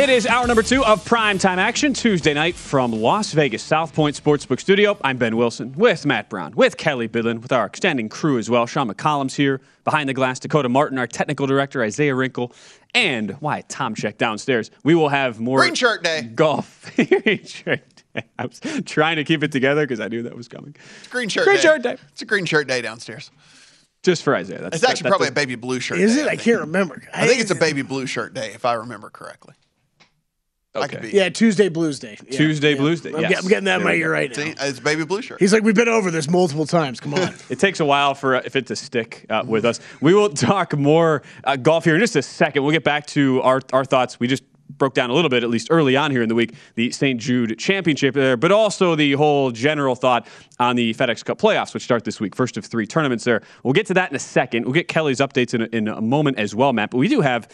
It is hour number two of primetime action Tuesday night from Las Vegas South Point Sportsbook Studio. I'm Ben Wilson with Matt Brown, with Kelly Bydlon, with our extending crew as well. Sean McCollum's here behind the glass. Dakota Martin, our technical director, Isaiah Wrinkle, and why Wyatt Tomchek downstairs. We will have more Green shirt day. golf. Green shirt day. I was trying to keep it together because I knew that was coming. It's green shirt Green day. shirt day. It's a green shirt day downstairs. Just for Isaiah. That's, It's actually that- probably a that's baby blue shirt. Is day, it? I think. can't remember. I think it's a baby blue shirt day, if I remember correctly. I could Okay. be. Yeah, Tuesday Blues Day. Yeah, Tuesday yeah. Blues Day, I'm, yes. get- I'm getting that in There my we ear right now. See, it's baby blue shirt. He's like, we've been over this multiple times. Come on. It takes a while for uh, if it to stick uh, with us. We will talk more uh, golf here in just a second. We'll get back to our, our thoughts. We just broke down a little bit, at least early on here in the week, the St. Jude Championship there, but also the whole general thought on the FedEx Cup playoffs, which start this week. First of three tournaments there. We'll get to that in a second. We'll get Kelly's updates in a, in a moment as well, Matt. But we do have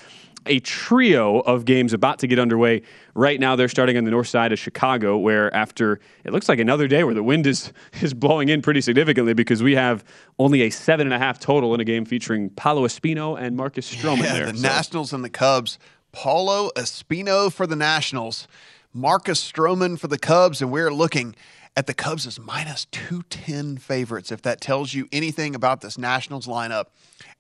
a trio of games about to get underway right now. They're starting on the north side of Chicago, where after it looks like another day where the wind is is blowing in pretty significantly because we have only a seven and a half total in a game featuring Paolo Espino and Marcus Stroman yeah, there. the So- Nationals and the Cubs. Paolo Espino for the Nationals, Marcus Stroman for the Cubs, and we're looking at the Cubs is minus 210 favorites. If that tells you anything about this Nationals lineup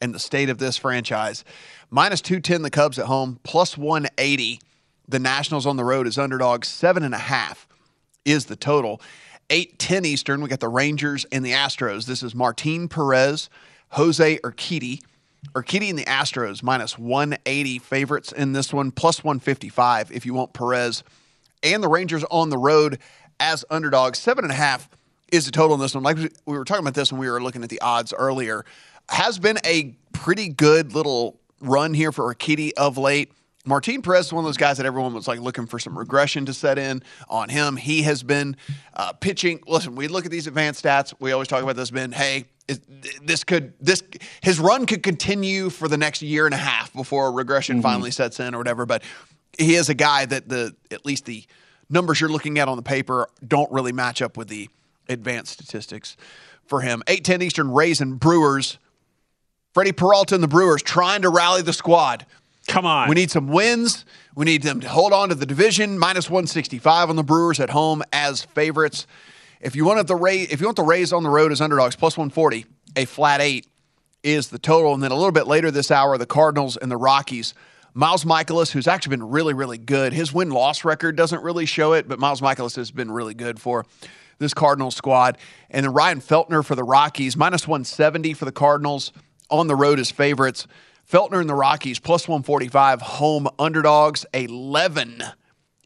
and the state of this franchise, minus 210 the Cubs at home, plus 180 the Nationals on the road is underdogs, seven and a half is the total. 8-10 Eastern, we got the Rangers and the Astros. This is Martin Perez, Jose Urquidy. Urquidy and the Astros minus 180 favorites in this one, plus 155 if you want Perez. And the Rangers on the road as underdogs. Seven and a half is the total in this one. Like we were talking about this when we were looking at the odds earlier. Has been a pretty good little run here for Urquidy of late. Martin Perez is one of those guys that everyone was like looking for some regression to set in on him. He has been uh, pitching. Listen, we look at these advanced stats. We always talk about this. Been hey, is, this could this his run could continue for the next year and a half before regression finally sets in or whatever. But he is a guy that the at least the numbers you're looking at on the paper don't really match up with the advanced statistics for him. 8-10 Eastern Rays and Brewers. Freddie Peralta and the Brewers trying to rally the squad. Come on. We need some wins. We need them to hold on to the division. Minus 165 on the Brewers at home as favorites. If you want the Ray, if you want the Rays on the road as underdogs, plus 140, a flat eight is the total. And then a little bit later this hour, the Cardinals and the Rockies, Miles Mikolas, who's actually been really, really good. His win loss record doesn't really show it, but Miles Mikolas has been really good for this Cardinals squad. And then Ryan Feltner for the Rockies, minus 170 for the Cardinals on the road as favorites. Feltner and the Rockies, plus 145, home underdogs, 11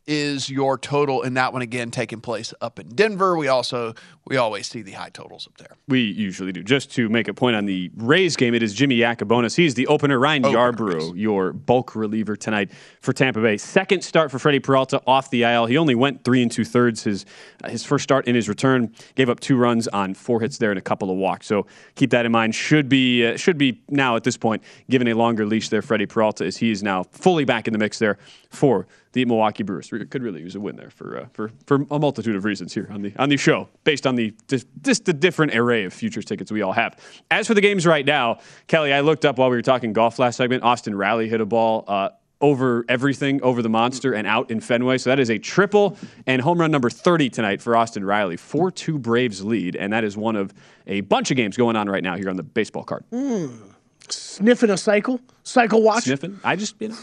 is your total in that one again taking place up in Denver. We also we always see the high totals up there. We usually do. Just to make a point on the Rays game, it is Jimmy Yacabonis. He's the opener. Ryan Opener, Yarbrough, your bulk reliever tonight for Tampa Bay. Second start for Freddie Peralta off the IL. He only went three and two thirds. His his first start in his return gave up two runs on four hits there and a couple of walks. So keep that in mind. Should be uh, should be now at this point given a longer leash there. Freddie Peralta as he is now fully back in the mix there for the Milwaukee Brewers. We could really use a win there for uh, for for a multitude of reasons here on the on the show, based on the just, just the different array of futures tickets we all have. As for the games right now, Kelly, I looked up while we were talking golf last segment. Austin Riley hit a ball. Uh, over everything, over the monster, and out in Fenway. So that is a triple and home run number 30 tonight for Austin Riley. 4 2 Braves lead, and that is one of a bunch of games going on right now here on the baseball card. Sniffing a cycle, cycle watch. Sniffing. I just, you know.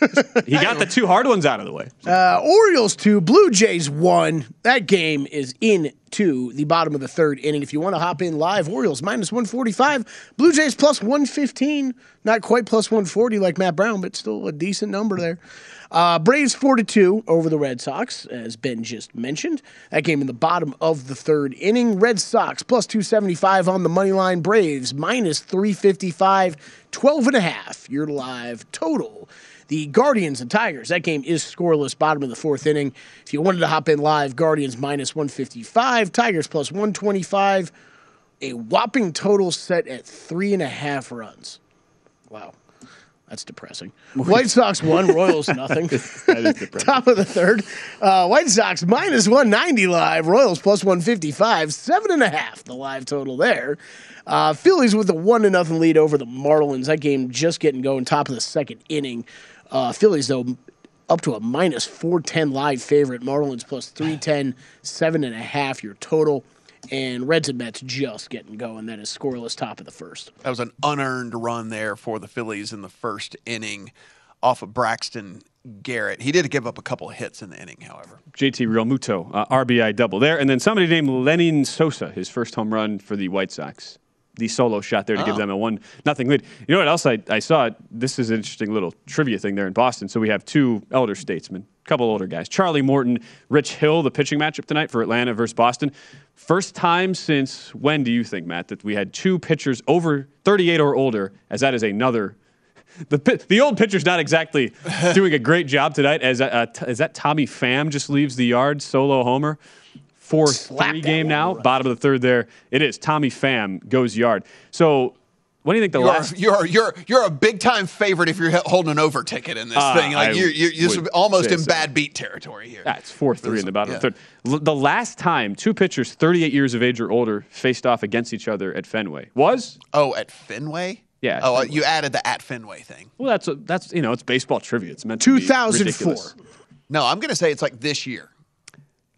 he got the two hard ones out of the way. Uh, Orioles two, Blue Jays one. That game is into the bottom of the third inning. If you want to hop in live, Orioles minus 145, Blue Jays plus 115. Not quite plus 140 like Matt Brown, but still a decent number there. Uh, Braves 4 to 2 over the Red Sox, as Ben just mentioned. That game in the bottom of the third inning. Red Sox plus 275 on the money line. Braves minus 355, 12 and a half. Your live total the Guardians and Tigers. That game is scoreless, bottom of the fourth inning. If you wanted to hop in live, Guardians minus 155, Tigers plus 125. A whopping total set at three and a half runs. Wow. That's depressing. White Sox one, Royals nothing. That is depressing. Top of the third. Uh, White Sox minus 190 live. Royals plus 155. Seven and a half, the live total there. Uh, Phillies with a one to nothing lead over the Marlins. That game just getting going, top of the second inning. Uh, Phillies, though, up to a minus 410 live favorite. Marlins plus 310, seven and a half your total. And Reds and Mets just getting going. That is scoreless top of the first. That was an unearned run there for the Phillies in the first inning off of Braxton Garrett. He did give up a couple of hits in the inning, however. JT Realmuto, uh, RBI double there. And then somebody named Lenyn Sosa, his first home run for the White Sox. The solo shot there to give them a one nothing lead. You know what else I, I saw? This is an interesting little trivia thing there in Boston. So we have two elder statesmen, a couple older guys. Charlie Morton, Rich Hill, the pitching matchup tonight for Atlanta versus Boston. First time since when do you think, Matt, that we had two pitchers over 38 or older, as that is another the the old pitcher's not exactly doing a great job tonight. As uh, t- is that Tommy Pham just leaves the yard solo homer. Four Slap three game now, right. bottom of the third. There it is. Tommy Pham goes yard. So what do you think the You're, last? you're you're you're a big time favorite if you're holding an over ticket in this Uh, thing. Like I you're, you're, you're would almost in so. bad beat territory here. Yeah, it's four three in the bottom of Yeah. the third. L- the last time two pitchers 38 years of age or older faced off against each other at Fenway was Oh, at Fenway. Yeah, Oh, uh, Fenway. you added the at Fenway thing. well. That's a, that's you know it's baseball trivia. It's meant to be 2004. No, I'm going to say it's like this year.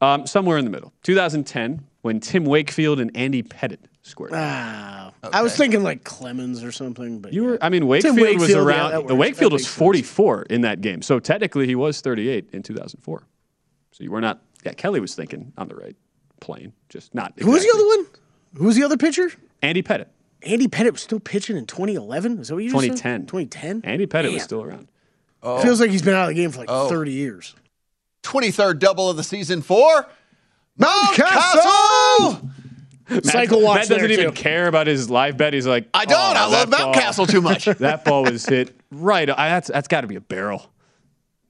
Um, somewhere in the middle. 2010 when Tim Wakefield and Andy Pettitte scored. Wow. I was thinking like Clemens or something, but You were, I mean, Tim Wakefield, was Wakefield, yeah, around. the. Wakefield was makes sense. 44 in that game, so technically he was 38 in 2004. So you were not. Yeah, Kelly was thinking on the right plane, just not. Who was the other one? Who was the other pitcher? Andy Pettitte. Andy Pettitte was still pitching in 2011. Is that what you just said? 2010. 2010. Andy Pettitte was still around. Oh. Feels like he's been out of the game for like Oh. 30 years. 23rd double of the season for Mountcastle! Cycle watch Matt doesn't there, even too. care about his live bet. He's like, I don't. "Oh, I love that ball- Mountcastle too much. that ball was hit right. I, that's that's got to be a barrel.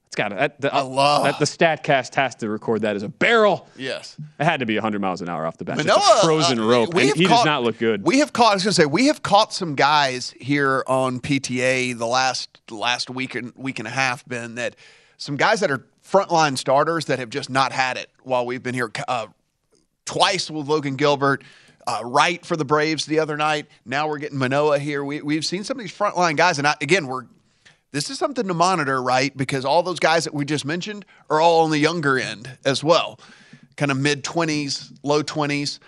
It's got to. That, the, I love- that. The Statcast has to record that as a barrel. yes. It had to be 100 miles an hour off the bat. Just Manoah, a frozen uh, rope. we And he caught- does not look good. We have caught. I was going to say we have caught some guys here on PTA the last last week and week and a half. Been that some guys that are frontline starters that have just not had it while we've been here. Uh, twice with Logan Gilbert. Uh, right for the Braves the other night. Now we're getting Manoah here. We, we've seen some of these frontline guys, and I, again, we're this is something to monitor, right? Because all those guys that we just mentioned are all on the younger end as well, kind of mid twenties, low twenties.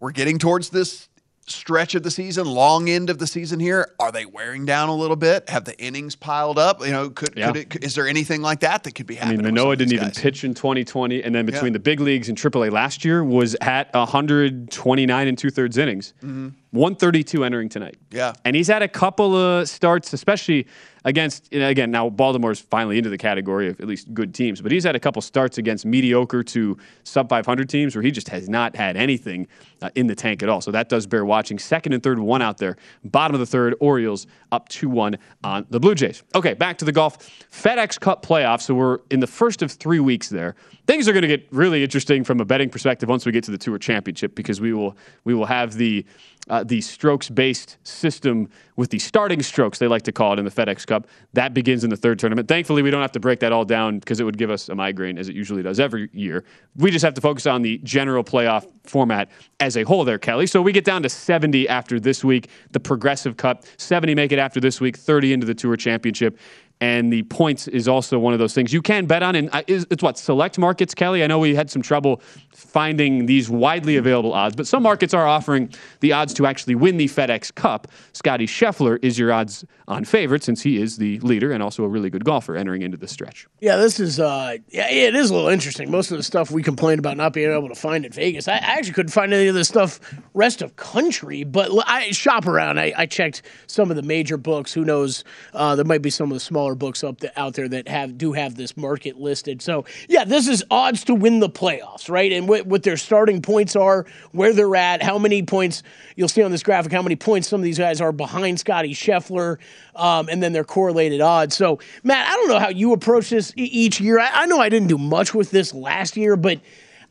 We're getting towards this stretch of the season, long end of the season here, are they wearing down a little bit? Have the innings piled up? You know, could, Yeah. could it, could- is there anything like that that could be I happening? mean, with some Manoah didn't even pitch in 2020, and then between Yeah. the big leagues and AAA last year was at 129 and two thirds innings, mm-hmm. 132 entering tonight. Yeah. and he's had a couple of starts, especially against again now Baltimore's finally into the category of at least good teams, but he's had a couple starts against mediocre to sub 500 teams where he just has not had anything uh, in the tank at all. So that does bear watching. Second and third, one out there. Bottom of the third, Orioles up 2 1 on the Blue Jays. Okay, back to the golf. FedEx Cup playoffs. So we're in the first of three weeks there. Things are going to get really interesting from a betting perspective once we get to the Tour Championship because we will we will have the uh, the strokes based system with the starting strokes they like to call it in the FedEx Cup. That begins in the third tournament. Thankfully, we don't have to break that all down because it would give us a migraine as it usually does every year. We just have to focus on the general playoff format as a whole there, Kelly. So we get down to 70 after this week, the Progressive Cup. 70 make it after this week, 30 into the Tour Championship. And the points is also one of those things you can bet on. And it's what select markets, Kelly. I know we had some trouble finding these widely available odds, but some markets are offering the odds to actually win the FedEx Cup. Scotty Scheffler is your odds on favorite since he is the leader and also a really good golfer entering into the stretch. Yeah, this is uh, yeah, it is a little interesting. Most of the stuff we complained about not being able to find in Vegas, I, I actually couldn't find any of this stuff rest of country. But I shop around. I, I checked some of the major books. Who knows? Uh, there might be some of the smaller books up the, out there that have do have this market listed. So yeah, this is odds to win the playoffs, right? And what, what their starting points are, where they're at, how many points you'll see on this graphic, how many points some of these guys are behind Scotty Scheffler, um, and then their correlated odds. So Matt, I don't know how you approach this each year. I, I know I didn't do much with this last year, but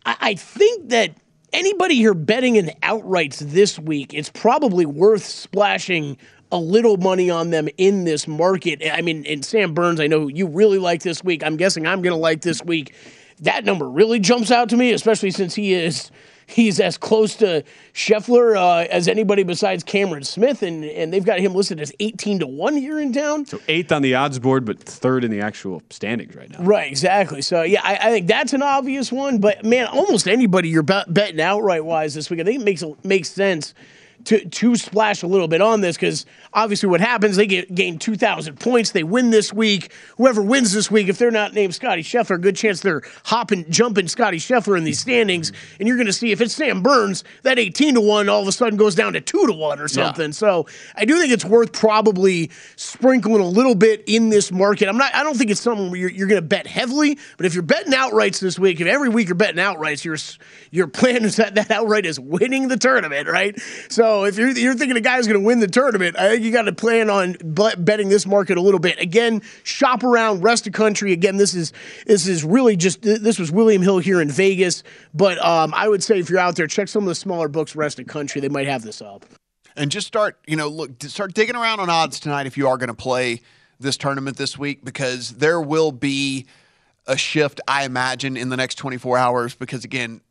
I, I think that anybody here betting in outrights this week, it's probably worth splashing a little money on them in this market. I mean, and Sam Burns, I know you really like this week. I'm guessing I'm going to like this week. That number really jumps out to me, especially since he is he's as close to Scheffler uh, as anybody besides Cameron Smith, and and they've got him listed as 18 to one here in town. So eighth on the odds board, but third in the actual standings right now. Right, exactly. So yeah, I, I think that's an obvious one. But man, almost anybody you're bet, betting outright wise this week, I think it makes makes sense to to splash a little bit on this because obviously what happens they get gain two thousand points, they win this week. Whoever wins this week, if they're not named Scotty Scheffler, good chance they're hopping, jumping Scotty Scheffler in these standings, and you're going to see if it's Sam Burns, that eighteen to one all of a sudden goes down to two to one or something. So I do think it's worth probably sprinkling a little bit in this market. I'm not. I don't think it's something where you're, you're going to bet heavily, but if you're betting outrights this week, if every week you're betting outrights, your your plan is that that outright is winning the tournament, right? So if you're you're thinking a guy's going to win the tournament, I think you got to plan on betting this market a little bit. Again, shop around rest of country. Again, this is this is really just this was William Hill here in Vegas, but um, I would say if you're out there, check some of the smaller books rest of country. They might have this up. and just start you know look start digging around on odds tonight if you are going to play this tournament this week because there will be a shift i imagine in the next 24 hours because again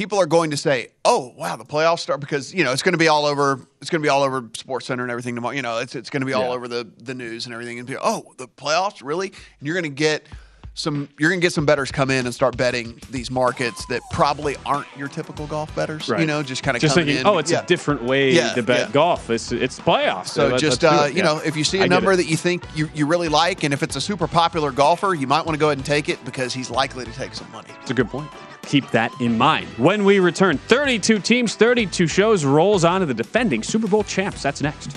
people are going to say oh wow the playoffs start because you know it's going to be all over it's going to be all over sports center and everything tomorrow you know it's, it's going to be all Yeah. over the, the news and everything and be, oh the playoffs really and you're going to get some you're going to get some bettors come in and start betting these markets that probably aren't your typical golf bettors you know just kind of just thinking, in. oh, it's Yeah. a different way Yeah, to bet golf. It's it's playoffs. So let- just uh, you know, if you see a I number that you think you, you really like, and if it's a super popular golfer, you might want to go ahead and take it because he's likely to take some money. It's a good point. Keep that in mind. When we return, 32 teams, 32 shows rolls on to the defending Super Bowl champs. That's next.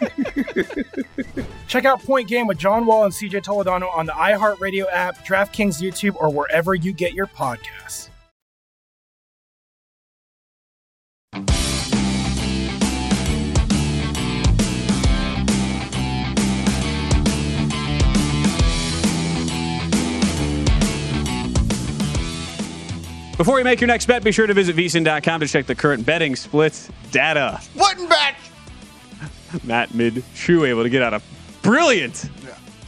Check out Point Game with John Wall and CJ Toledano on the iHeartRadio app, DraftKings YouTube, or wherever you get your podcasts. Before you make your next bet, be sure to visit vsin.com to check the current betting splits data. Button back. Matt Mid Shoe able to get out a brilliant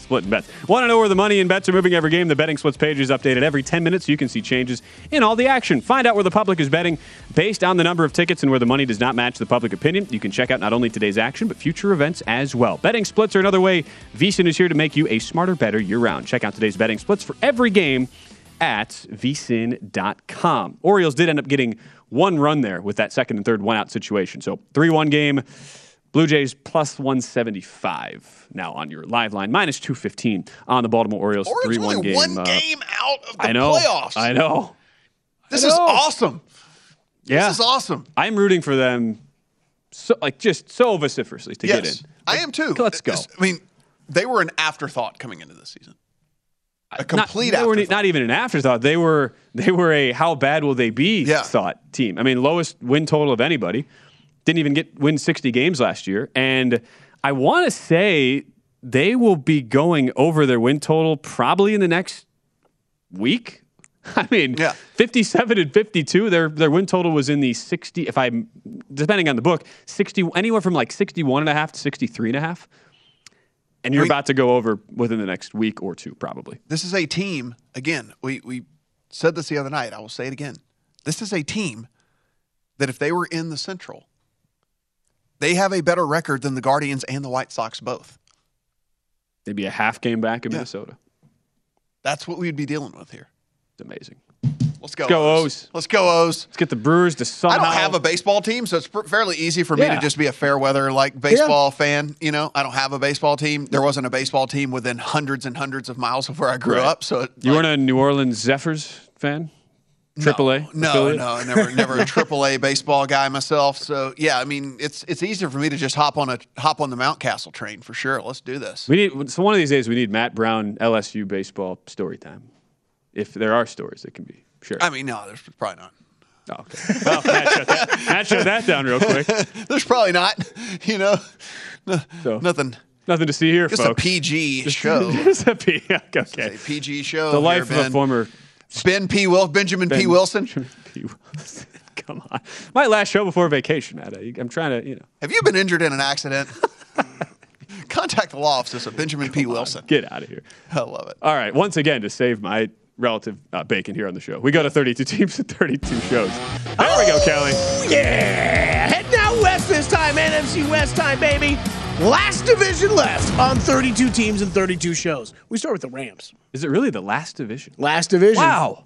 split in bets. Want to know where the money and bets are moving every game? The betting splits page is updated every 10 minutes so you can see changes in all the action. Find out where the public is betting based on the number of tickets and where the money does not match the public opinion. You can check out not only today's action, but future events as well. Betting splits are another way VSIN is here to make you a smarter, better year round. Check out today's betting splits for every game at vsin.com. Orioles did end up getting one run there with that second and third one out situation. So 3 1 game. Blue Jays plus 175 now on your live line, minus 215 on the Baltimore Orioles. Orioles 3 1 only game. one uh, game out of the I know. playoffs. I know. This I is awesome. Yeah. This is awesome. I'm rooting for them so like just so vociferously to get yes, in. I am too. Let's go. I mean, they were an afterthought coming into this season. A Not- complete they were afterthought. not even an afterthought. They were they were a how bad will they be Yeah. thought team. I mean, lowest win total of anybody. Didn't even get win 60 games last year. And I want to say they will be going over their win total probably in the next week. I mean, Yeah. 57 and 52. Their their win total was in the 60 if I'm depending on the book, 60 anywhere from like 61 and a half to 63 and a half. And you're mean- about to go over within the next week or two probably. this is a team. Again, we we said this the other night. I will say it again. This is a team that if they were in the Central, they have a better record than the Guardians and the White Sox both. They'd be a half game back in Yeah. Minnesota. That's what we'd be dealing with here. It's amazing. Let's go. go O's. Let's go O's. Let's get the Brewers to I don't have a baseball team, so it's pr- fairly easy for me Yeah. to just be a fair weather like baseball fan. You know, I don't have a baseball team. There wasn't a baseball team within hundreds and hundreds of miles of where I grew Right. up. So it, You like, weren't a New Orleans Zephyrs fan? Triple A? No, no, never, never a triple A baseball guy myself. So yeah, I mean, it's it's easier for me to just hop on a hop on the Mountcastle train for sure. Let's do this. We need so one of these days we need Matt Brown LSU baseball story time. If there are stories, it can be sure. I mean, no, there's probably not. oh, okay. Well, Matt, shut that, Matt shut that down real quick. There's probably not. You know, no- So- nothing. Nothing to see here, Just a folks. PG show. Just a P. Okay. A PG show. The life of a former Ben P. Will Benjamin P. Ben- Wilson. P. Wilson. Come on, my last show before vacation, Matt. I- I'm trying to, you know, Have you been injured in an accident? Contact the law office of Benjamin P. Wilson. get out of here. I love it. All right, once again, to save my relative uh, bacon here on the show, we go to 32 teams and 32 shows. There we go, Kelly. Yeah, heading out west this time, NFC West time, baby. Last division left on 32 teams and 32 shows. We start with the Rams. Is it really the last division? Last division. Wow.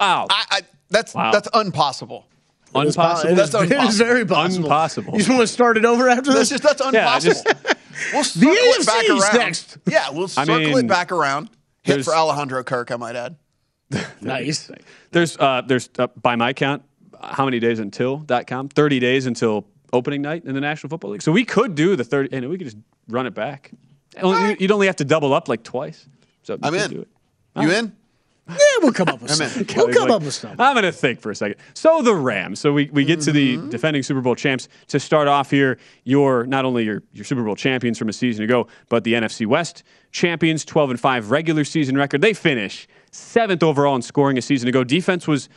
Wow. I, I That's Wow. that's impossible. Unpossible. It is, That's it is very possible. Impossible. You just want to start it over after That's this? just that's Yeah, impossible. just- we'll circle it back around. next. Yeah, we'll I circle mean, it back around. Hit for Alejandro Kirk, I might add. nice. There's, uh, there's uh, by my count, how many days until dot com? Thirty days until opening night in the National Football League. So we could do the thirty, and we could just run it back. Only- You'd only have to double up like twice. So I'm could in. do it. You in? Yeah, we'll come up with something. We'll come like, up with something. I'm going to think for a second. So the Rams. So we, we get to the Mm-hmm. defending Super Bowl champs to start off here. Your not only your your Super Bowl champions from a season ago, but the NFC West champions, 12 and five regular season record. They finish seventh overall in scoring a season ago. Defense was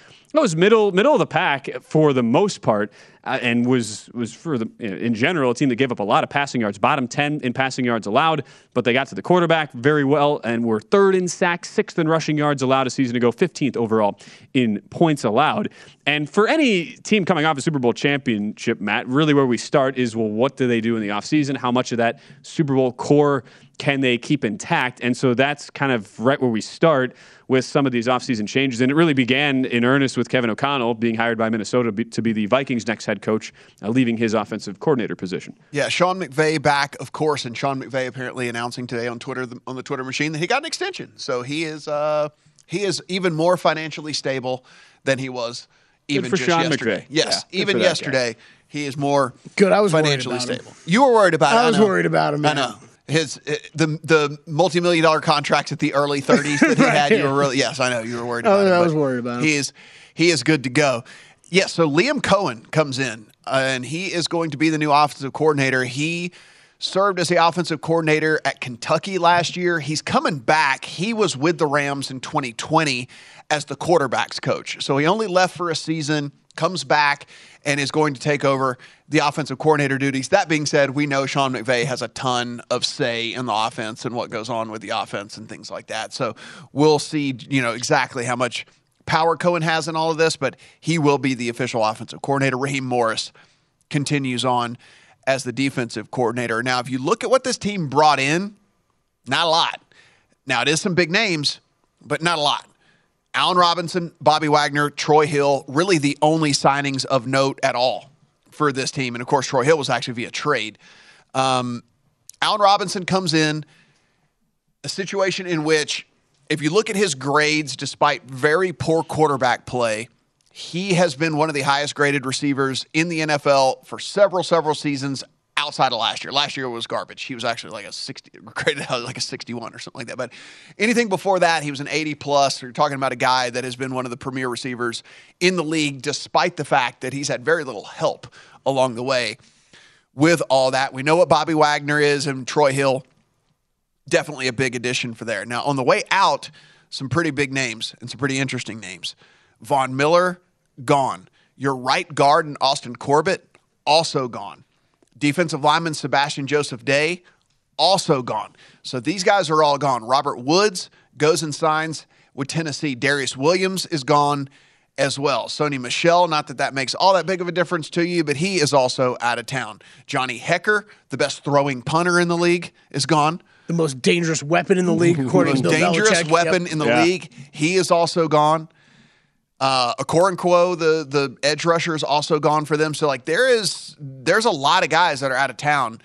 it was middle middle of the pack for the most part, uh, and was was for the in general a team that gave up a lot of passing yards, bottom ten in passing yards allowed, but they got to the quarterback very well and were third in sacks, sixth in rushing yards allowed a season ago, fifteenth overall in points allowed. And for any team coming off a Super Bowl championship, Matt, really where we start is well, what do they do in the offseason? How much of that Super Bowl core can they keep intact? And so that's kind of right where we start with some of these offseason changes. And it really began in earnest with Kevin O'Connell being hired by Minnesota be- to be the Vikings' next head coach, uh, leaving his offensive coordinator position. Yeah, Sean McVay back, of course, and Sean McVay apparently announcing today on Twitter on the Twitter machine that he got an extension. So he is uh, he is even more financially stable than he was even for just Sean yesterday. McVay. Yes, Yeah, even for that guy. yesterday he is more Good. I was financially about him. stable. You were worried about it. I was know. worried about him, I know his uh, the the multi million dollar contracts at the early 30s that he had. You were really yes, I know you were worried I about. him, I was worried about him. He is he is good to go. Yeah, so Liam Coen comes in, uh, and he is going to be the new offensive coordinator. He served as the offensive coordinator at Kentucky last year. He's coming back. He was with the Rams in 2020 as the quarterbacks coach. So he only left for a season, comes back, and is going to take over the offensive coordinator duties. That being said, we know Sean McVay has a ton of say in the offense and what goes on with the offense and things like that. So we'll see, you know, exactly how much power Coen has in all of this, but he will be the official offensive coordinator. Raheem Morris continues on as the defensive coordinator. Now, if you look at what this team brought in, not a lot. Now, it is some big names, but not a lot. Allen Robinson, Bobby Wagner, Troy Hill, really the only signings of note at all for this team. And of course, Troy Hill was actually via trade. Um, Allen Robinson comes in, a situation in which, if you look at his grades, despite very poor quarterback play, he has been one of the highest graded receivers in the NFL for several, several seasons outside of last year. Last year was garbage. He was actually like a 60, graded out like a 61 or something like that. But anything before that, he was an 80 plus. You're talking about a guy that has been one of the premier receivers in the league, despite the fact that he's had very little help along the way with all that. We know what Bobby Wagner is and Troy Hill. Definitely a big addition for there. Now, on the way out, some pretty big names and some pretty interesting names. Von Miller, gone. Your right guard and Austin Corbett, also gone. Defensive lineman Sebastian Joseph Day, also gone. So these guys are all gone. Robert Woods goes and signs with Tennessee. Darious Williams is gone as well. Sony Michel, not that that makes all that big of a difference to you, but he is also out of town. Johnny Hekker, the best throwing punter in the league, is gone. The most dangerous weapon in the league, The most to Bill dangerous Belichick. weapon Yep. in the Yeah. league. He is also gone. Uh, Okoronkwo, the the edge rusher, is also gone for them. So like there is there's a lot of guys that are out of town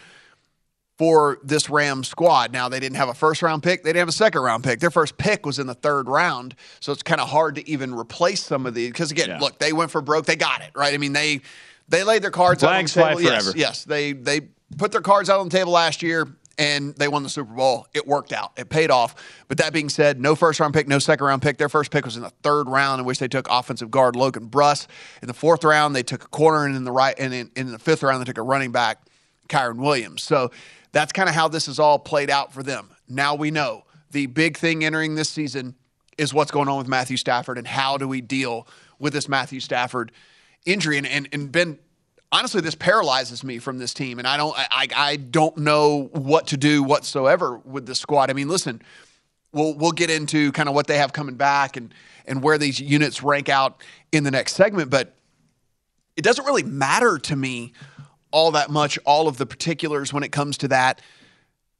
for this Ram squad. Now they didn't have a first round pick, they didn't have a second round pick. Their first pick was in the third round, so it's kind of hard to even replace some of these. Because again, Yeah. look, they went for broke, they got it right. I mean they they laid their cards Flags out on the table. Yes, forever. yes, they they put their cards out on the table last year and they won the Super Bowl. It worked out. It paid off. But that being said, no first round pick, no second round pick. Their first pick was in the third round, in which they took offensive guard Logan Bruss. In the fourth round, they took a corner, and in the right, and in, in the fifth round, they took a running back, Kyren Williams. So that's kind of how this has all played out for them. Now we know the big thing entering this season is what's going on with Matthew Stafford and how do we deal with this Matthew Stafford injury. And and, and Ben, honestly, this paralyzes me from this team, and I don't I, I don't know what to do whatsoever with the squad. I mean, listen, we'll we'll get into kind of what they have coming back and and where these units rank out in the next segment, but it doesn't really matter to me all that much all of the particulars when it comes to that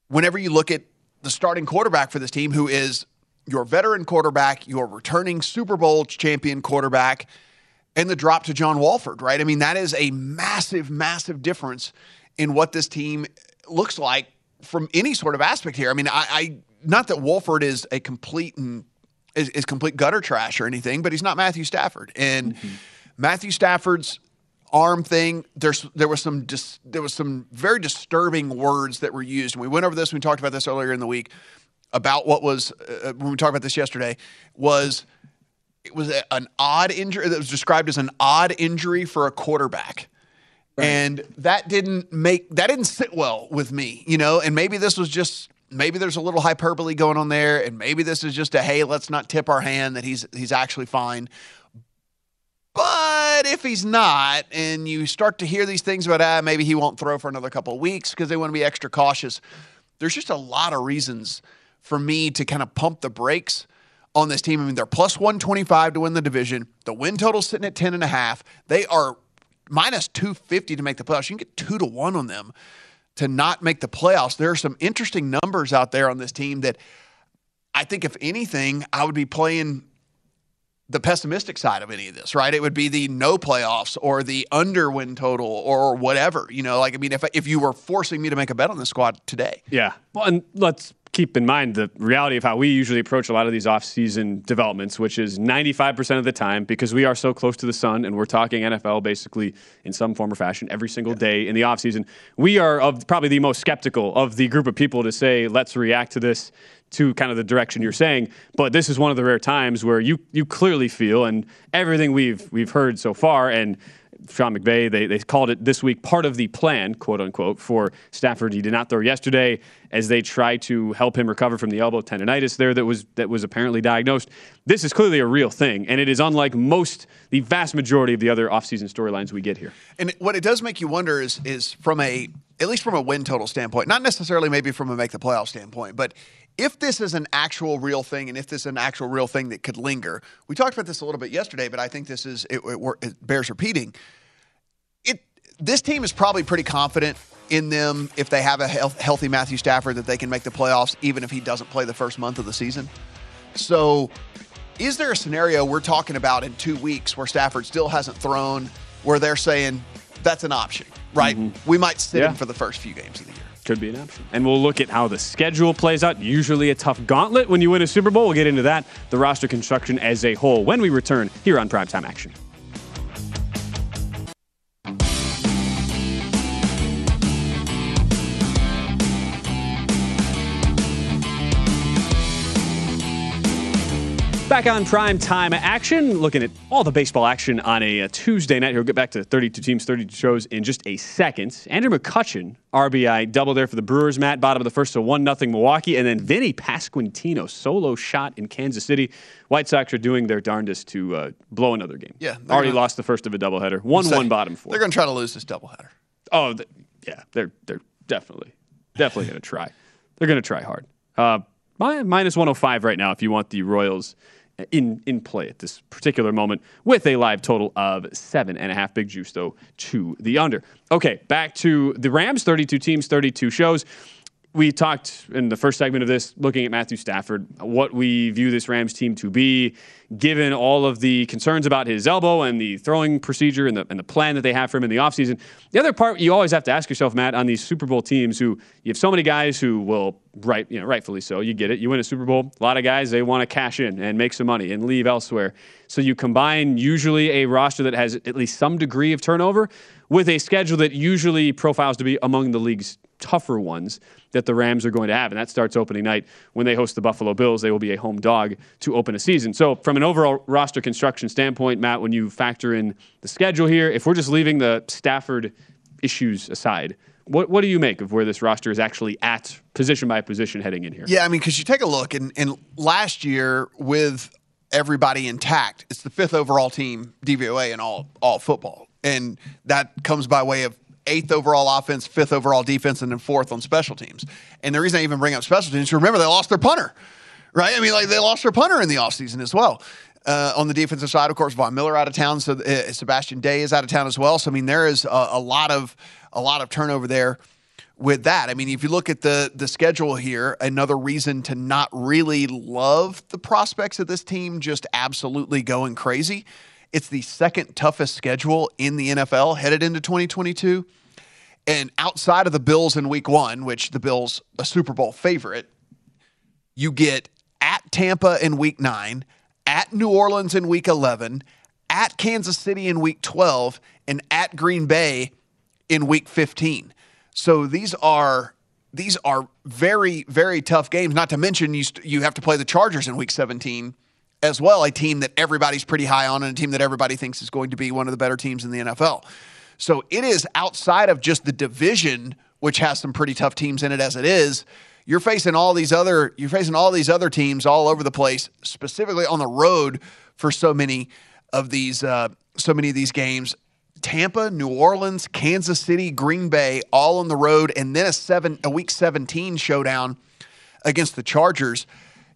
whenever you look at the starting quarterback for this team who is your veteran quarterback, your returning Super Bowl champion quarterback, and the drop to John Wolford, right? I mean, that is a massive, massive difference in what this team looks like from any sort of aspect here. I mean, I, I not that Walford is a complete and is, is complete gutter trash or anything, but he's not Matthew Stafford. And Matthew Stafford's arm thing, there's there was some dis, there was some very disturbing words that were used. And we went over this. We talked about this earlier in the week about what was uh, when we talked about this yesterday was it was a, an odd injury that was described as an odd injury for a quarterback. And that didn't make that didn't sit well with me, you know. And maybe this was just maybe there's a little hyperbole going on there, and maybe this is just a hey, let's not tip our hand that he's he's actually fine. But if he's not, and you start to hear these things about ah, maybe he won't throw for another couple of weeks because they want to be extra cautious. There's just a lot of reasons for me to kind of pump the brakes on this team. I mean, they're plus 125 to win the division. The win total's sitting at 10 and a half. They are minus 250 to make the playoffs. You can get two to one on them to not make the playoffs. There are some interesting numbers out there on this team that I think, if anything, I would be playing the pessimistic side of any of this, right? It would be the no playoffs or the under win total or whatever. You know, like I mean, if if you were forcing me to make a bet on the squad today, Yeah. Well, and let's keep in mind the reality of how we usually approach a lot of these off-season developments, which is 95% of the time because we are so close to the sun and we're talking NFL basically in some form or fashion every single day in the off-season. We are of probably the most skeptical of the group of people to say, let's react to this to kind of the direction you're saying. But this is one of the rare times where you you clearly feel and everything we've we've heard so far and Sean McVay, they, they called it this week part of the plan, quote unquote, for Stafford. He did not throw yesterday as they try to help him recover from the elbow tendonitis there that was that was apparently diagnosed. This is clearly a real thing, and it is unlike most, the vast majority of the other offseason storylines we get here. And what it does make you wonder is is from a at least from a win total standpoint, not necessarily maybe from a make the playoff standpoint, but if this is an actual real thing and if this is an actual real thing that could linger, we talked about this a little bit yesterday, but I think this is it, it, it bears repeating. It this team is probably pretty confident in them if they have a health, healthy Matthew Stafford that they can make the playoffs even if he doesn't play the first month of the season. So, is there a scenario we're talking about in two weeks where Stafford still hasn't thrown, where they're saying that's an option, right? Mm-hmm. We might sit Yeah. him for the first few games of the year. Could be an option. And we'll look at how the schedule plays out. Usually a tough gauntlet when you win a Super Bowl. We'll get into that, the roster construction as a whole, when we return here on Primetime Action. Back on prime time action, looking at all the baseball action on a, uh Tuesday night. Here, we'll get back to 32 teams, 32 shows in just a second. Andrew McCutchen, RBI double there for the Brewers, Matt, bottom of the first to 1 0 Milwaukee. And then Vinny Pasquantino, solo shot in Kansas City. White Sox are doing their darndest to uh, blow another game. Yeah, Already gonna- lost the first of a doubleheader. 1 Say, 1 bottom four. They're going to try to lose this doubleheader. Oh, th- yeah, they're they're definitely definitely going to try. They're going to try hard. Uh, mi- minus 105 right now if you want the Royals in in play at this particular moment with a live total of seven and a half. Big juice though to the under. Okay, back to the Rams. 32 teams, 32 shows. We talked in the first segment of this, looking at Matthew Stafford, what we view this Rams team to be, given all of the concerns about his elbow and the throwing procedure and the, and the plan that they have for him in the offseason. The other part you always have to ask yourself, Matt, on these Super Bowl teams who you have so many guys who will, right, you know, rightfully so, you get it. You win a Super Bowl, a lot of guys, they want to cash in and make some money and leave elsewhere. So you combine usually a roster that has at least some degree of turnover with a schedule that usually profiles to be among the league's tougher ones that the Rams are going to have. And that starts opening night when they host the Buffalo Bills. They will be a home dog to open a season. So, from an overall roster construction standpoint, Matt, when you factor in the schedule here, if we're just leaving the Stafford issues aside, what, what do you make of where this roster is actually at position by position heading in here? Yeah, I mean, because you take a look, and, and last year with everybody intact, it's the fifth overall team DVOA in all all football, and that comes by way of eighth overall offense, fifth overall defense, and then fourth on special teams. And the reason I even bring up special teams, remember they lost their punter, right? I mean, like they lost their punter in the offseason as well. Uh, on the defensive side, of course, Von Miller out of town, so uh, Sebastian Day is out of town as well. So I mean, there is a, a lot of a lot of turnover there with that. I mean, if you look at the the schedule here, another reason to not really love the prospects of this team just absolutely going crazy. It's the second toughest schedule in the NFL headed into 2022. And outside of the Bills in week 1, which the Bills a Super Bowl favorite, you get at Tampa in week 9, at New Orleans in week 11, at Kansas City in week 12, and at Green Bay in week 15. So these are these are very very tough games. Not to mention you st- you have to play the Chargers in week 17 as well, a team that everybody's pretty high on and a team that everybody thinks is going to be one of the better teams in the NFL. So it is outside of just the division which has some pretty tough teams in it as it is. You're facing all these other you're facing all these other teams all over the place, specifically on the road for so many of these uh, so many of these games. Tampa, New Orleans, Kansas City, Green Bay, all on the road, and then a seven a week 17 showdown against the Chargers.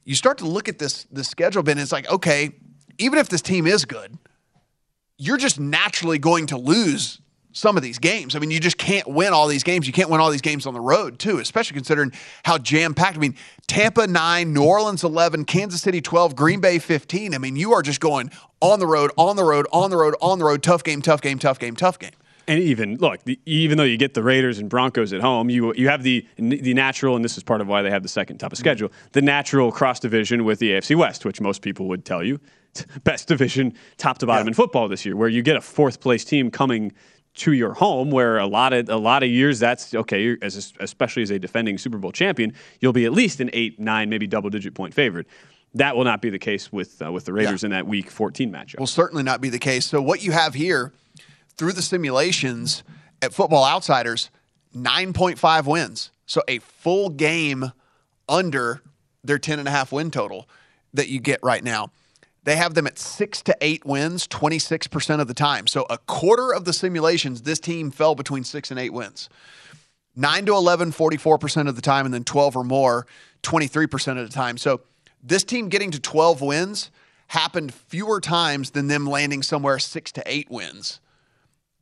You start to look at this the schedule, Ben. It's like, okay, even if this team is good, you're just naturally going to lose some of these games. I mean, you just can't win all these games. You can't win all these games on the road, too, especially considering how jam packed. I mean, Tampa 9, New Orleans 11, Kansas City 12, Green Bay 15. I mean, you are just going on the road, on the road, on the road, on the road, tough game, tough game, tough game, tough game. And even look, the, even though you get the Raiders and Broncos at home, you you have the the natural, and this is part of why they have the second toughest schedule. The natural cross division with the AFC West, which most people would tell you best division, top to bottom Yeah. in football this year, where you get a fourth place team coming to your home. Where a lot of a lot of years, that's okay. you're- As especially as a defending Super Bowl champion, you'll be at least an eight, nine, maybe double digit point favorite. That will not be the case with uh, with the Raiders in that Week 14 matchup. will certainly not be the case. So what you have here through the simulations at Football Outsiders, 9.5 wins. So a full game under their 10 and a half win total that you get right now. They have them at six to eight wins 26% of the time. So a quarter of the simulations, this team fell between six and eight wins. 9 to 11, 44% of the time, and then 12 or more, 23% of the time. So this team getting to 12 wins happened fewer times than them landing somewhere six to eight wins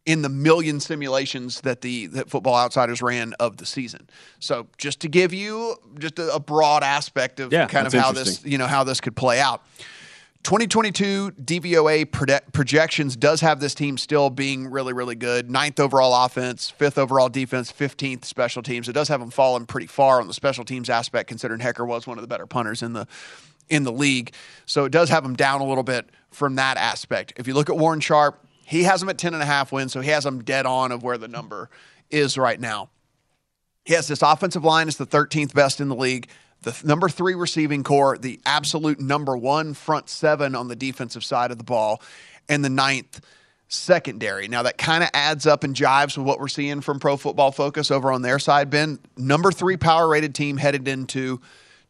in the million simulations that the that Football Outsiders ran of the season. So just to give you just a, a broad aspect of Yeah, kind of how this you know how this could play out. 2022 DVOA prode- projections does have this team still being really, really good. Ninth overall offense, fifth overall defense, 15th special teams. It does have them falling pretty far on the special teams aspect, considering Hekker was one of the better punters in the in the league. So it does have them down a little bit from that aspect. If you look at Warren Sharp, he has them at 10 and a half wins, so he has them dead on of where the number is right now. He has this offensive line is the 13th best in the league. The number three receiving core, the absolute number one front seven on the defensive side of the ball, and the ninth secondary. Now that kind of adds up and jives with what we're seeing from Pro Football Focus over on their side. Ben, number three power rated team headed into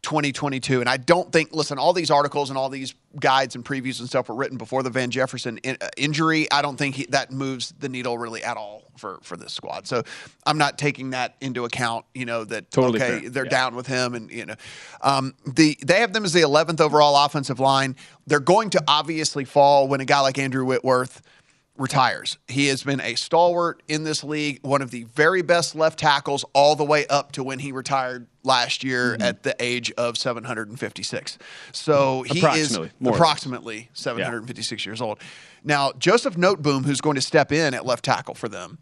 2022. And I don't think, listen, all these articles and all these guides and previews and stuff were written before the Van Jefferson in, uh, injury. I don't think he, that moves the needle really at all for, for this squad. So I'm not taking that into account, you know, that, Totally okay, fair. they're Yeah. down with him. And, you know, um, the they have them as the 11th overall offensive line. They're going to obviously fall when a guy like Andrew Whitworth retires. He has been a stalwart in this league, one of the very best left tackles all the way up to when he retired last year Mm-hmm. at the age of 756. So he is Approximately, more or approximately 756 years old. Now, Joseph Noteboom, who's going to step in at left tackle for them,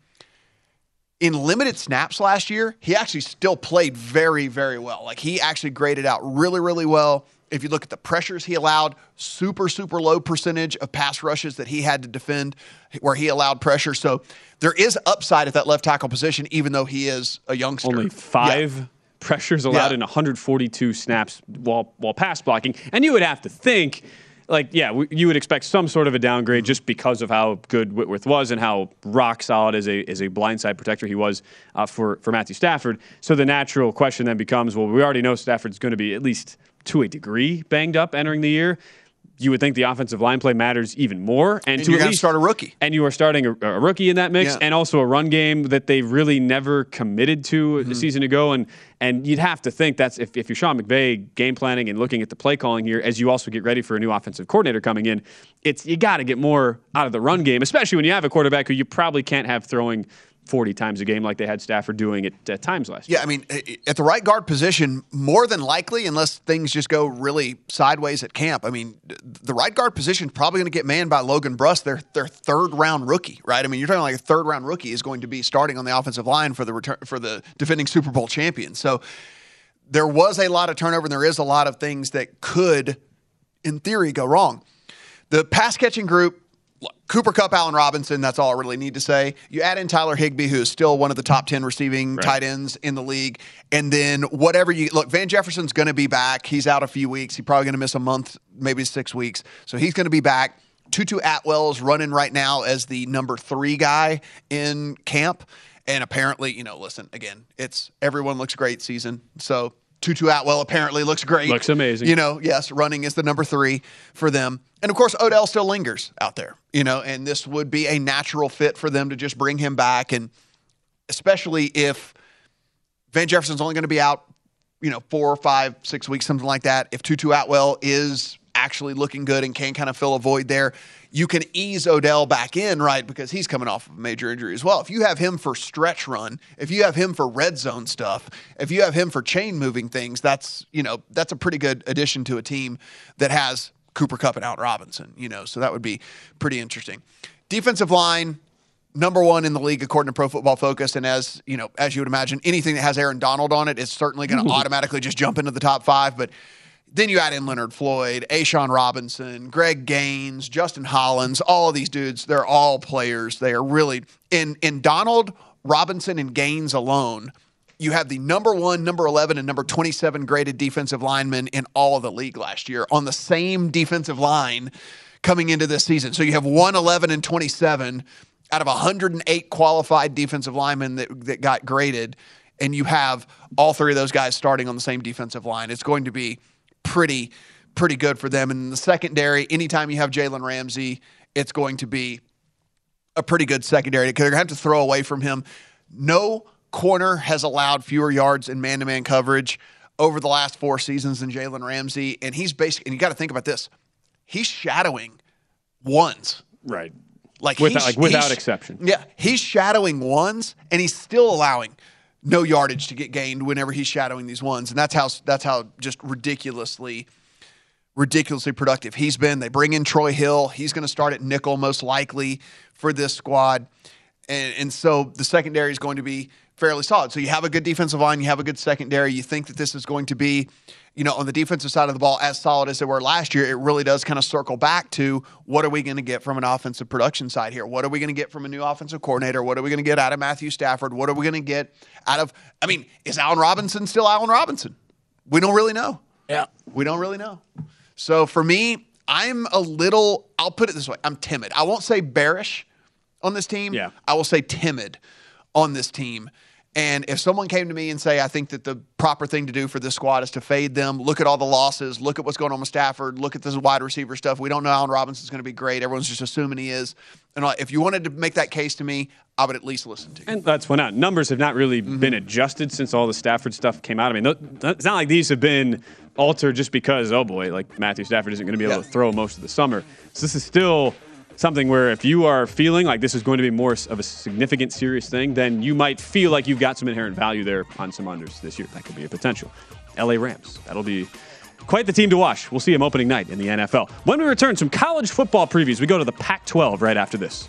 in limited snaps last year, he actually still played very, very well. Like he actually graded out really, really well. If you look at the pressures he allowed, super, super low percentage of pass rushes that he had to defend where he allowed pressure. So there is upside at that left tackle position, even though he is a youngster. Only five pressures allowed Yeah. in 142 snaps while while pass blocking, and you would have to think. Like yeah, you would expect some sort of a downgrade just because of how good Whitworth was and how rock solid as a as a blindside protector he was uh, for for Matthew Stafford. So the natural question then becomes, well, we already know Stafford's going to be at least to a degree banged up entering the year. You would think the offensive line play matters even more, and, And to you're at gonna least start a rookie. and you are starting a, a rookie in that mix, Yeah. and also a run game that they really never committed to Mm-hmm. a season ago. And and you'd have to think that's if, if you're Sean McVay game planning and looking at the play calling here as you also get ready for a new offensive coordinator coming in, it's you got to get more out of the run game, especially when you have a quarterback who you probably can't have throwing 40 times a game like they had Stafford doing at, at uh, times last year. Yeah, I mean, eh, eh, at the right guard position, more than likely, unless things just go really sideways at camp, I mean, the right guard position is probably going to get manned by Logan Bruss, their, their third round rookie, right? I mean, you're talking like a third round rookie is going to be starting on the offensive line for the return for the defending Super Bowl champion. So there was a lot of turnover, and there is a lot of things that could, in theory, go wrong. The pass catching group Cooper Kupp, Allen Robinson, that's all I really need to say. You add in Tyler Higbee, who is still one of the top 10 receiving right. tight ends in the league. And then whatever you look, Van Jefferson's going to be back. He's out a few weeks. He's probably going to miss a month, maybe six weeks. So he's going to be back. Tutu Atwell's running right now as the number three guy in camp. And apparently, you know, listen, again, it's everyone looks great season. So Tutu Atwell apparently looks great. Looks amazing. You know, yes, running is the number three for them. And of course, Odell still lingers out there, you know, and this would be a natural fit for them to just bring him back. And especially if Van Jefferson's only going to be out, you know, four or five, six weeks, something like that. If Tutu Atwell is actually looking good and can kind of fill a void there, you can ease Odell back in, right? Because he's coming off of a major injury as well. If you have him for stretch run, if you have him for red zone stuff, if you have him for chain moving things, that's, you know, that's a pretty good addition to a team that has Cooper Kupp and Out Robinson, you know, so that would be pretty interesting. Defensive line, number one in the league according to Pro Football Focus, and as you know, as you would imagine, anything that has Aaron Donald on it is certainly going to automatically just jump into the top five. But then you add in Leonard Floyd, A'Shawn Robinson, Greg Gaines, Justin Hollins, all of these dudes, they're all players. They are really in in Donald, Robinson, and Gaines alone. You have the number one, number 11, and number 27 graded defensive linemen in all of the league last year on the same defensive line coming into this season. So you have 1, 11, and 27 out of 108 qualified defensive linemen that, that got graded, and you have all three of those guys starting on the same defensive line. It's going to be pretty pretty good for them. And in the secondary, anytime you have Jalen Ramsey, it's going to be a pretty good secondary because they're going to have to throw away from him. No corner has allowed fewer yards in man to man coverage over the last four seasons than Jalen Ramsey. And he's basically, and you got to think about this he's shadowing ones. Right. Like, without, like without exception. Yeah. He's shadowing ones and he's still allowing no yardage to get gained whenever he's shadowing these ones, and that's how that's how just ridiculously ridiculously productive he's been. They bring in Troy Hill. He's going to start at nickel most likely for this squad, and and so the secondary is going to be fairly solid. So you have a good defensive line, you have a good secondary. You think that this is going to be you know, on the defensive side of the ball, as solid as they were last year, it really does kind of circle back to what are we going to get from an offensive production side here? What are we going to get from a new offensive coordinator? What are we going to get out of Matthew Stafford? What are we going to get out of, I mean, is Allen Robinson still Allen Robinson? We don't really know. Yeah. We don't really know. So for me, I'm a little, I'll put it this way I'm timid. I won't say bearish on this team. Yeah. I will say timid on this team and if someone came to me and say, I think that the proper thing to do for this squad is to fade them, look at all the losses, look at what's going on with Stafford, look at this wide receiver stuff. We don't know Allen Robinson's going to be great. Everyone's just assuming he is. And if you wanted to make that case to me, I would at least listen to you. And that's when not. Numbers have not really mm-hmm. been adjusted since all the Stafford stuff came out. I mean, it's not like these have been altered just because, oh boy, like Matthew Stafford isn't going to be able yeah. to throw most of the summer. So this is still something where if you are feeling like this is going to be more of a significant, serious thing, then you might feel like you've got some inherent value there on some unders this year. That could be a potential. LA Rams. That'll be quite the team to watch. We'll see them opening night in the NFL. When we return, some college football previews. We go to the Pac 12 right after this.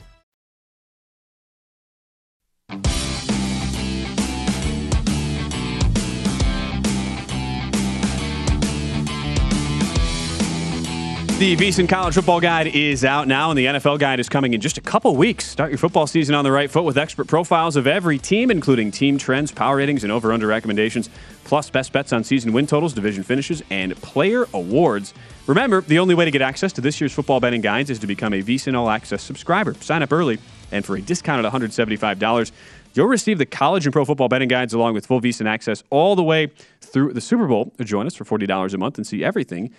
The VSiN College Football Guide is out now, and the NFL Guide is coming in just a couple weeks. Start your football season on the right foot with expert profiles of every team, including team trends, power ratings, and over/under recommendations, plus best bets on season win totals, division finishes, and player awards. Remember, the only way to get access to this year's football betting guides is to become a VSiN All Access subscriber. Sign up early, and for a discounted $175, you'll receive the college and pro football betting guides along with full VSiN access all the way through the Super Bowl. Join us for $40 a month and see everything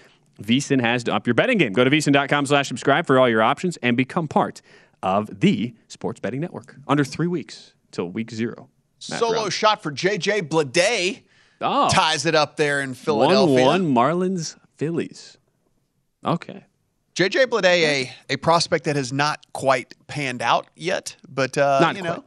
VSiN has to up your betting game. Go to VSiN.com slash subscribe for all your options and become part of the sports betting network. Under three weeks till week zero. Matt Solo Brown. shot for JJ Blade Oh, ties it up there in Philadelphia. 1 1 Marlins Phillies. Okay. JJ Bleday, a, a prospect that has not quite panned out yet, but uh, you quite. know,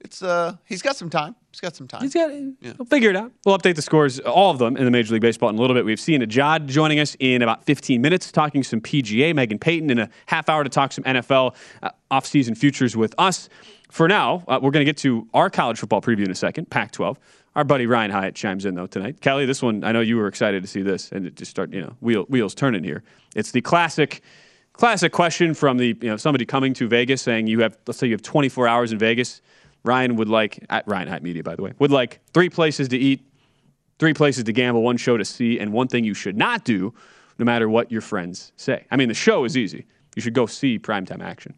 it's uh, he's got some time. He's got some time. He's got it. We'll figure it out. We'll update the scores, all of them, in the Major League Baseball in a little bit. We've seen Ajad joining us in about 15 minutes, talking some PGA, Megan Payton, in a half hour to talk some NFL uh, offseason futures with us. For now, uh, we're going to get to our college football preview in a second, Pac 12. Our buddy Ryan Hyatt chimes in, though, tonight. Kelly, this one, I know you were excited to see this, and it just start, you know, wheel, wheels turning here. It's the classic. Classic question from the you know somebody coming to Vegas saying you have let's say you have 24 hours in Vegas. Ryan would like at Ryan Hyatt Media by the way would like three places to eat, three places to gamble, one show to see, and one thing you should not do, no matter what your friends say. I mean the show is easy. You should go see primetime action.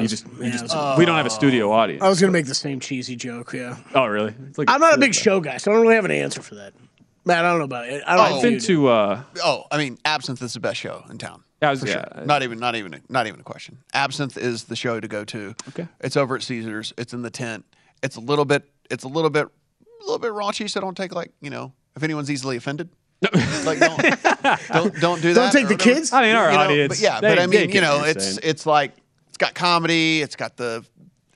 You just, you just we don't have a studio audience. I was going to make the same cheesy joke, yeah. oh really? Like I'm not a big show guy, so I don't really have an answer for that. Man, I don't know about it. I don't know Oh. I've been to uh, Oh, I mean, Absinthe is the best show in town. I was- for yeah. sure. Not even, not even, not even a question. Absinthe is the show to go to. Okay. It's over at Caesars. It's in the tent. It's a little bit. It's a little bit, a little bit raunchy. So don't take like you know if anyone's easily offended. like don't, don't don't do that. Don't take or the whatever. kids? I mean our You know, audience. But yeah, they- but I mean, you know, it's saying. it's like it's got comedy. It's got the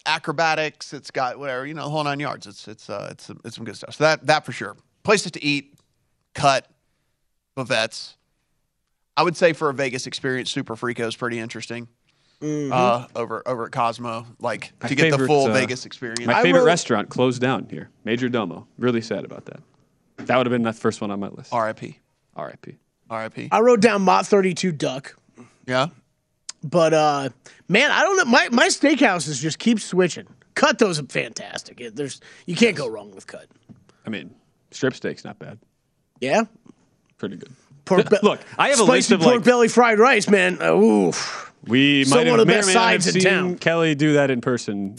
acrobatics. It's got whatever you know, the whole nine yards. It's it's uh it's it's some good stuff. So that that for sure. Places to eat, cut, Bavettes. I would say for a Vegas experience, Super Frico is pretty interesting. Uh, over over at Cosmo, like My to get the full uh, Vegas experience. My favorite wrote- restaurant closed down here, Majordomo. Really sad about that. That would have been the first one on my list. R.I.P. R.I.P. R.I.P. I wrote down Mott 32 Duck, Yeah. but uh, man, I don't know. My, my steakhouses just keep switching. Cut those are fantastic. It- There's you can't go wrong with cut. I mean, strip steak's not bad. Yeah, Pretty good. Pork be- Look, I have a spicy list of pork like belly fried rice, man. Uh, oof. we Still might one have of the may or best may have sides in town. Kelly do that in person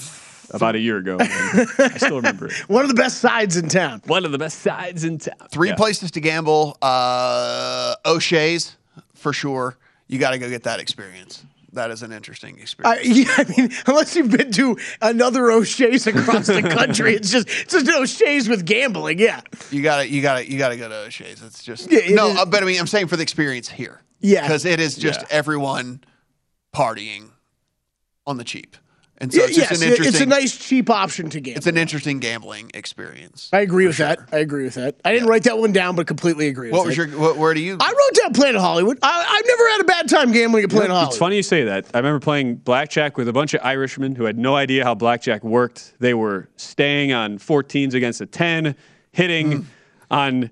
about a year ago. I still remember it. One of the best sides in town. One of the best sides in town. Three Yeah. places to gamble. Uh, O'Shea's for sure. You got to go get that experience. That is an interesting experience. I, yeah, I mean, unless you've been to another O'Shea's across the country, it's just it's just O'Shea's with gambling. Yeah, You got to you got to you got to go to O'Shea's. It's just Yeah, it no, is- uh, but I mean, I'm saying for the experience here. Yeah. because it is just Yeah. everyone partying on the cheap And so it's yes, just an interesting. it's a nice cheap option to gamble. it's an interesting gambling experience. I agree with that. I agree with that. I didn't write that one down, but completely agree with that. What was it. your? What, where do you? I wrote down Planet Hollywood. I, I've never had a bad time gambling at Planet Hollywood. It's funny you say that. I remember playing blackjack with a bunch of Irishmen who had no idea how blackjack worked. They were staying on 14s against a 10, hitting hmm. on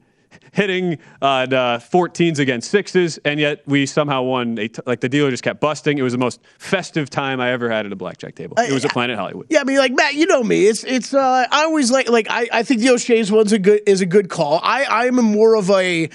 hitting on uh, 14s against sixes, and yet we somehow won. A t- like the dealer just kept busting. It was the most festive time I ever had at a blackjack table. It was at Planet Hollywood. Yeah, I mean, like Matt, you know me. It's it's. Uh, I always like like I, I think the O'Shea's one's a good is a good call. I I'm more of a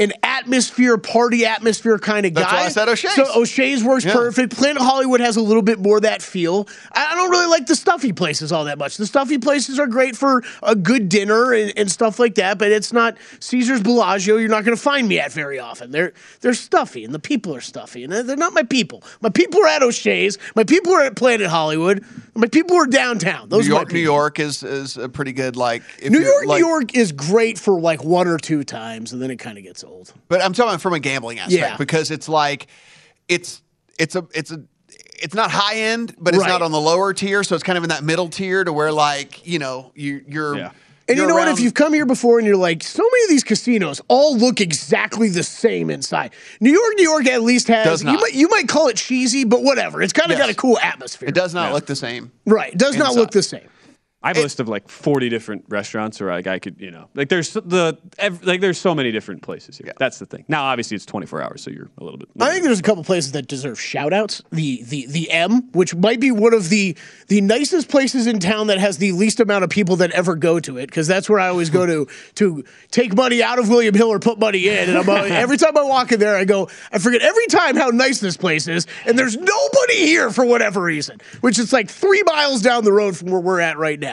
an atmosphere party atmosphere kind of guy. That's why I said O'Shea's. So O'Shea's works Yeah. perfect. Planet Hollywood has a little bit more of that feel. I, don't really like the stuffy places all that much. The stuffy places are great for a good dinner and, and stuff like that, but it's not Caesar's Bellagio. You're not going to find me at very often. They're they're stuffy and the people are stuffy and they're not my people. My people are at O'Shea's. My people are at Planet Hollywood. My people are downtown. Those New York. New York is is a pretty good like. If New York, like- New York is great for like one or two times, and then it kind of gets old. But I'm talking from a gambling aspect Yeah. because it's like it's it's a it's a it's not high end, but it's Right. not on the lower tier, so it's kind of in that middle tier to where like you know you you're. Yeah. And you you're know what? If you've come here before and you're like, so many of these casinos all look exactly the same inside. New York, New York at least has. Does You might you might call it cheesy, but whatever. It's kind of Yes. got a cool atmosphere. it does not look the same. right. It does not look the same. I have a list of like 40 different restaurants where like I could, you know, like there's the ev- like there's so many different places here. That's the thing. Now obviously it's 24 hours, so you're a little bit. I think there's a couple places that deserve shout outs. The the the M, which might be one of the the nicest places in town that has the least amount of people that ever go to it, because that's where I always go to to take money out of William Hill or put money in. And I'm, every time I walk in there, I go, I forget every time how nice this place is, and there's nobody here for whatever reason, which is like three miles down the road from where we're at right now.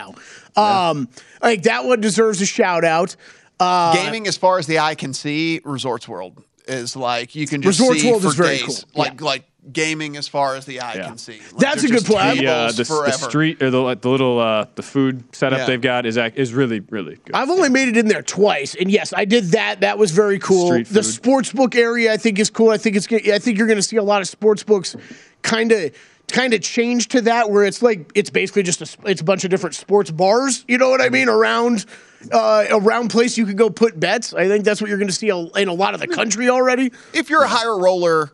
Um, like that one deserves a shout out. Uh, Gaming, as far as the eye can see, Resorts World is like you can just Resorts see World for is very days. cool. Like like gaming as far as the eye Yeah. can see. Like, That's a good just point. The, uh, the, the street or the like, the little uh, the food setup Yeah. they've got is is really really good. I've only made it in there twice, and yes, I did that. That was very cool. The food. sports book area, I think, is cool. I think it's. I think you're going to see a lot of sports books, kind of, kind of change to that, where it's like it's basically just a, it's a bunch of different sports bars. You know what I mean? Around, uh, around place you could go put bets. I think that's what you're going to see in a lot of the country already. If you're a higher roller,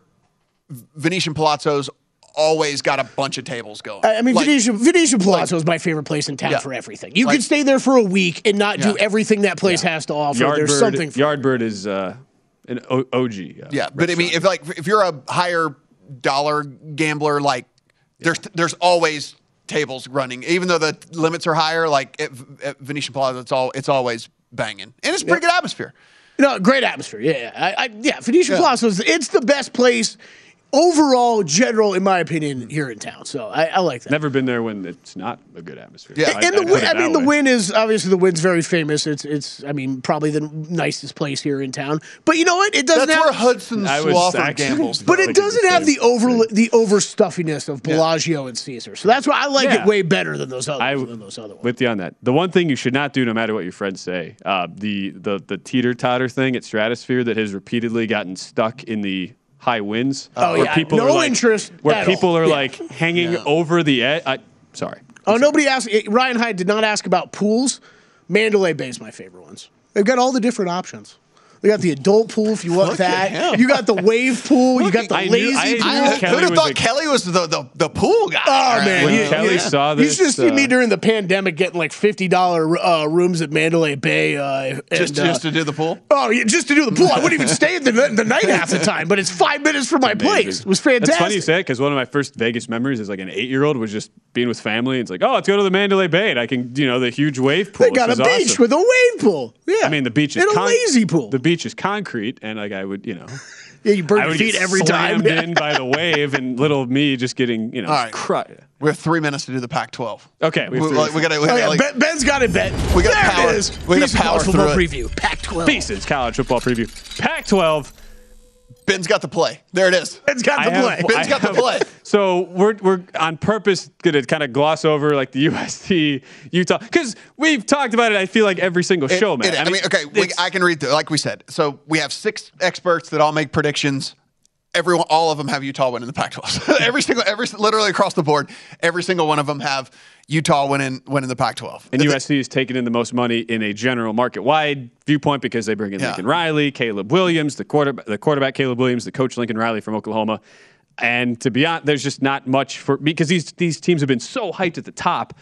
Venetian Palazzo's always got a bunch of tables going. I I mean, Like, Venetian, Venetian Palazzo is my favorite place in town Yeah. for everything. You Like- could stay there for a week and not do everything that place has to offer. There's something. For Yardbird is uh, an o- OG. Uh, Yeah, but I mean, if like if you're a higher dollar gambler, like there's there's always tables running, even though the limits are higher. Like at, at Venetian Plaza, it's all it's always banging, and it's a pretty good atmosphere. No, great atmosphere. Yeah, yeah. I, I, yeah. Venetian Yeah. Palazzo is it's the best place overall, general, in my opinion, here in town. So I, I like that. Never been there when it's not a good atmosphere. Yeah. I- and the I, win, I mean, that the way. Wynn is obviously the Wynn's very famous. It's it's I mean probably the nicest place here in town. But you know what? It doesn't That's have. where Hudson I was Swafford gambles. but it doesn't have the over thing. the overstuffiness of Bellagio and Caesar. So that's why I like Yeah. it way better than those other I than those other ones. with you on that. The one thing you should not do, no matter what your friends say, uh, the the the teeter totter thing at Stratosphere that has repeatedly gotten stuck in the high winds. Oh, where yeah. people No are like, interest Where at people all. are Yeah. like hanging over the edge. I, sorry. Oh, nobody asked. eh, Ryan Hyde did not ask about pools. Mandalay Bay is my favorite ones. They've got all the different options. They got the adult pool if you want Look that. him. You got the wave pool. You got the I knew- lazy I- pool. I, Kelly who'd have thought a- Kelly was the, the, the pool guy? Oh man, When you, Kelly you- saw you should this, see me uh, during the pandemic getting like fifty dollar uh, rooms at Mandalay Bay. Uh, just and, uh, just to do the pool. oh, yeah, just to do the pool. I wouldn't even stay the, the night half the time, but it's five minutes from my place. It was fantastic. That's funny you say it because one of my first Vegas memories is like an eight year old was just being with family. And it's like, oh, let's go to the Mandalay Bay. And I can, you know, the huge wave pool. They got a beach awesome. with a wave pool. Yeah, I mean, the beach is and a con- lazy pool. The beach is concrete, and like I would, you know, yeah, you burn your feet get every time. slammed in by the wave, and little me just getting, you know, All right. cru- We have three minutes to do the Pac-12. Okay, we we, like, we gotta. We Oh, yeah, like, ben, Ben's got it, Ben. We gotta there power- it is. we gotta power college football through it. preview. Pac-12. pieces. College football preview. Pac-12. Ben's got the play. There it is. Ben's got I the have- play. Ben's I got the play. So we're we're on purpose gonna kind of gloss over like the USC Utah because we've talked about it. I feel like every single It- show, man. it- I, mean, okay, we, I can read through. Like we said, so we have six experts that all make predictions. Everyone, all of them have Utah winning the Pac-12. every single, every literally across the board, every single one of them have Utah winning winning the Pac-12. And USC is taking in the most money in a general market-wide viewpoint because they bring in Yeah. Lincoln Riley, Caleb Williams, the quarterback, the quarterback Caleb Williams, the coach Lincoln Riley from Oklahoma. And to be honest, there's just not much for me, because these these teams have been so hyped at the top.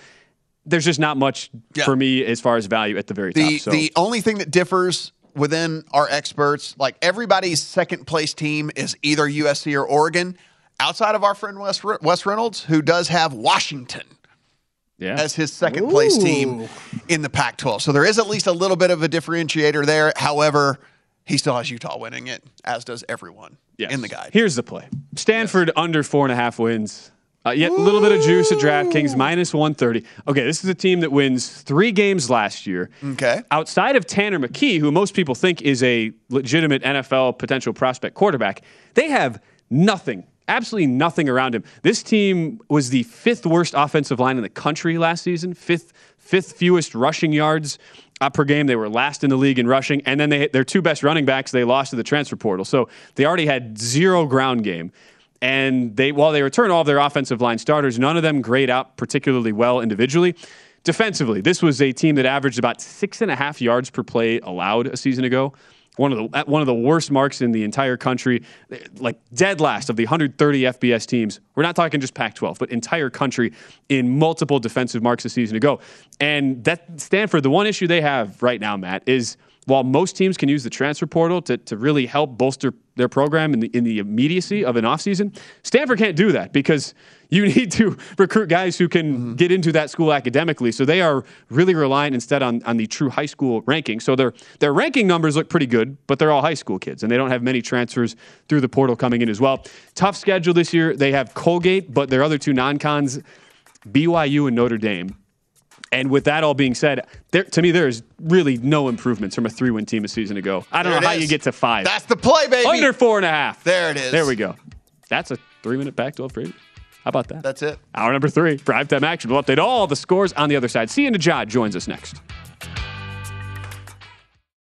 There's just not much Yeah. for me as far as value at the very the top. So the only thing that differs within our experts, like everybody's second place team is either USC or Oregon. Outside of our friend Wes, Wes Reynolds, who does have Washington yeah, as his second place team in the Pac 12. So there is at least a little bit of a differentiator there. However, he still has Utah winning it, as does everyone Yes. in the guide. Here's the play: Stanford under four and a half wins. Uh, yet a little bit of juice at DraftKings minus 130. Okay, this is a team that wins three games last year. Okay. Outside of Tanner McKee, who most people think is a legitimate NFL potential prospect quarterback, they have nothing, absolutely nothing around him. This team was the fifth worst offensive line in the country last season, fifth fifth fewest rushing yards uh, per game. They were last in the league in rushing, and then they their two best running backs they lost to the transfer portal. So they already had zero ground game. And they, while they return all of their offensive line starters, none of them grade out particularly well individually. Defensively, this was a team that averaged about six and a half yards per play allowed a season ago. One of the one of the worst marks in the entire country, like dead last of the 130 FBS teams. We're not talking just Pac-12, but entire country in multiple defensive marks a season ago. And that Stanford, the one issue they have right now, Matt, is while most teams can use the transfer portal to, to really help bolster their program in the, in the immediacy of an offseason, Stanford can't do that because you need to recruit guys who can mm-hmm. get into that school academically. So they are really reliant instead on, on the true high school ranking. So their, their ranking numbers look pretty good, but they're all high school kids, and they don't have many transfers through the portal coming in as well. Tough schedule this year. They have Colgate, but their other two non cons, BYU and Notre Dame. And with that all being said, there, to me, there is really no improvements from a three win team a season ago. I don't There know how is. you get to five. That's the play, baby. Under four and a half. There it is. There we go. That's a three minute Pac 12 preview. How about that? That's it. Hour number three, prime time action. We'll update all the scores on the other side. See you Najad joins us next.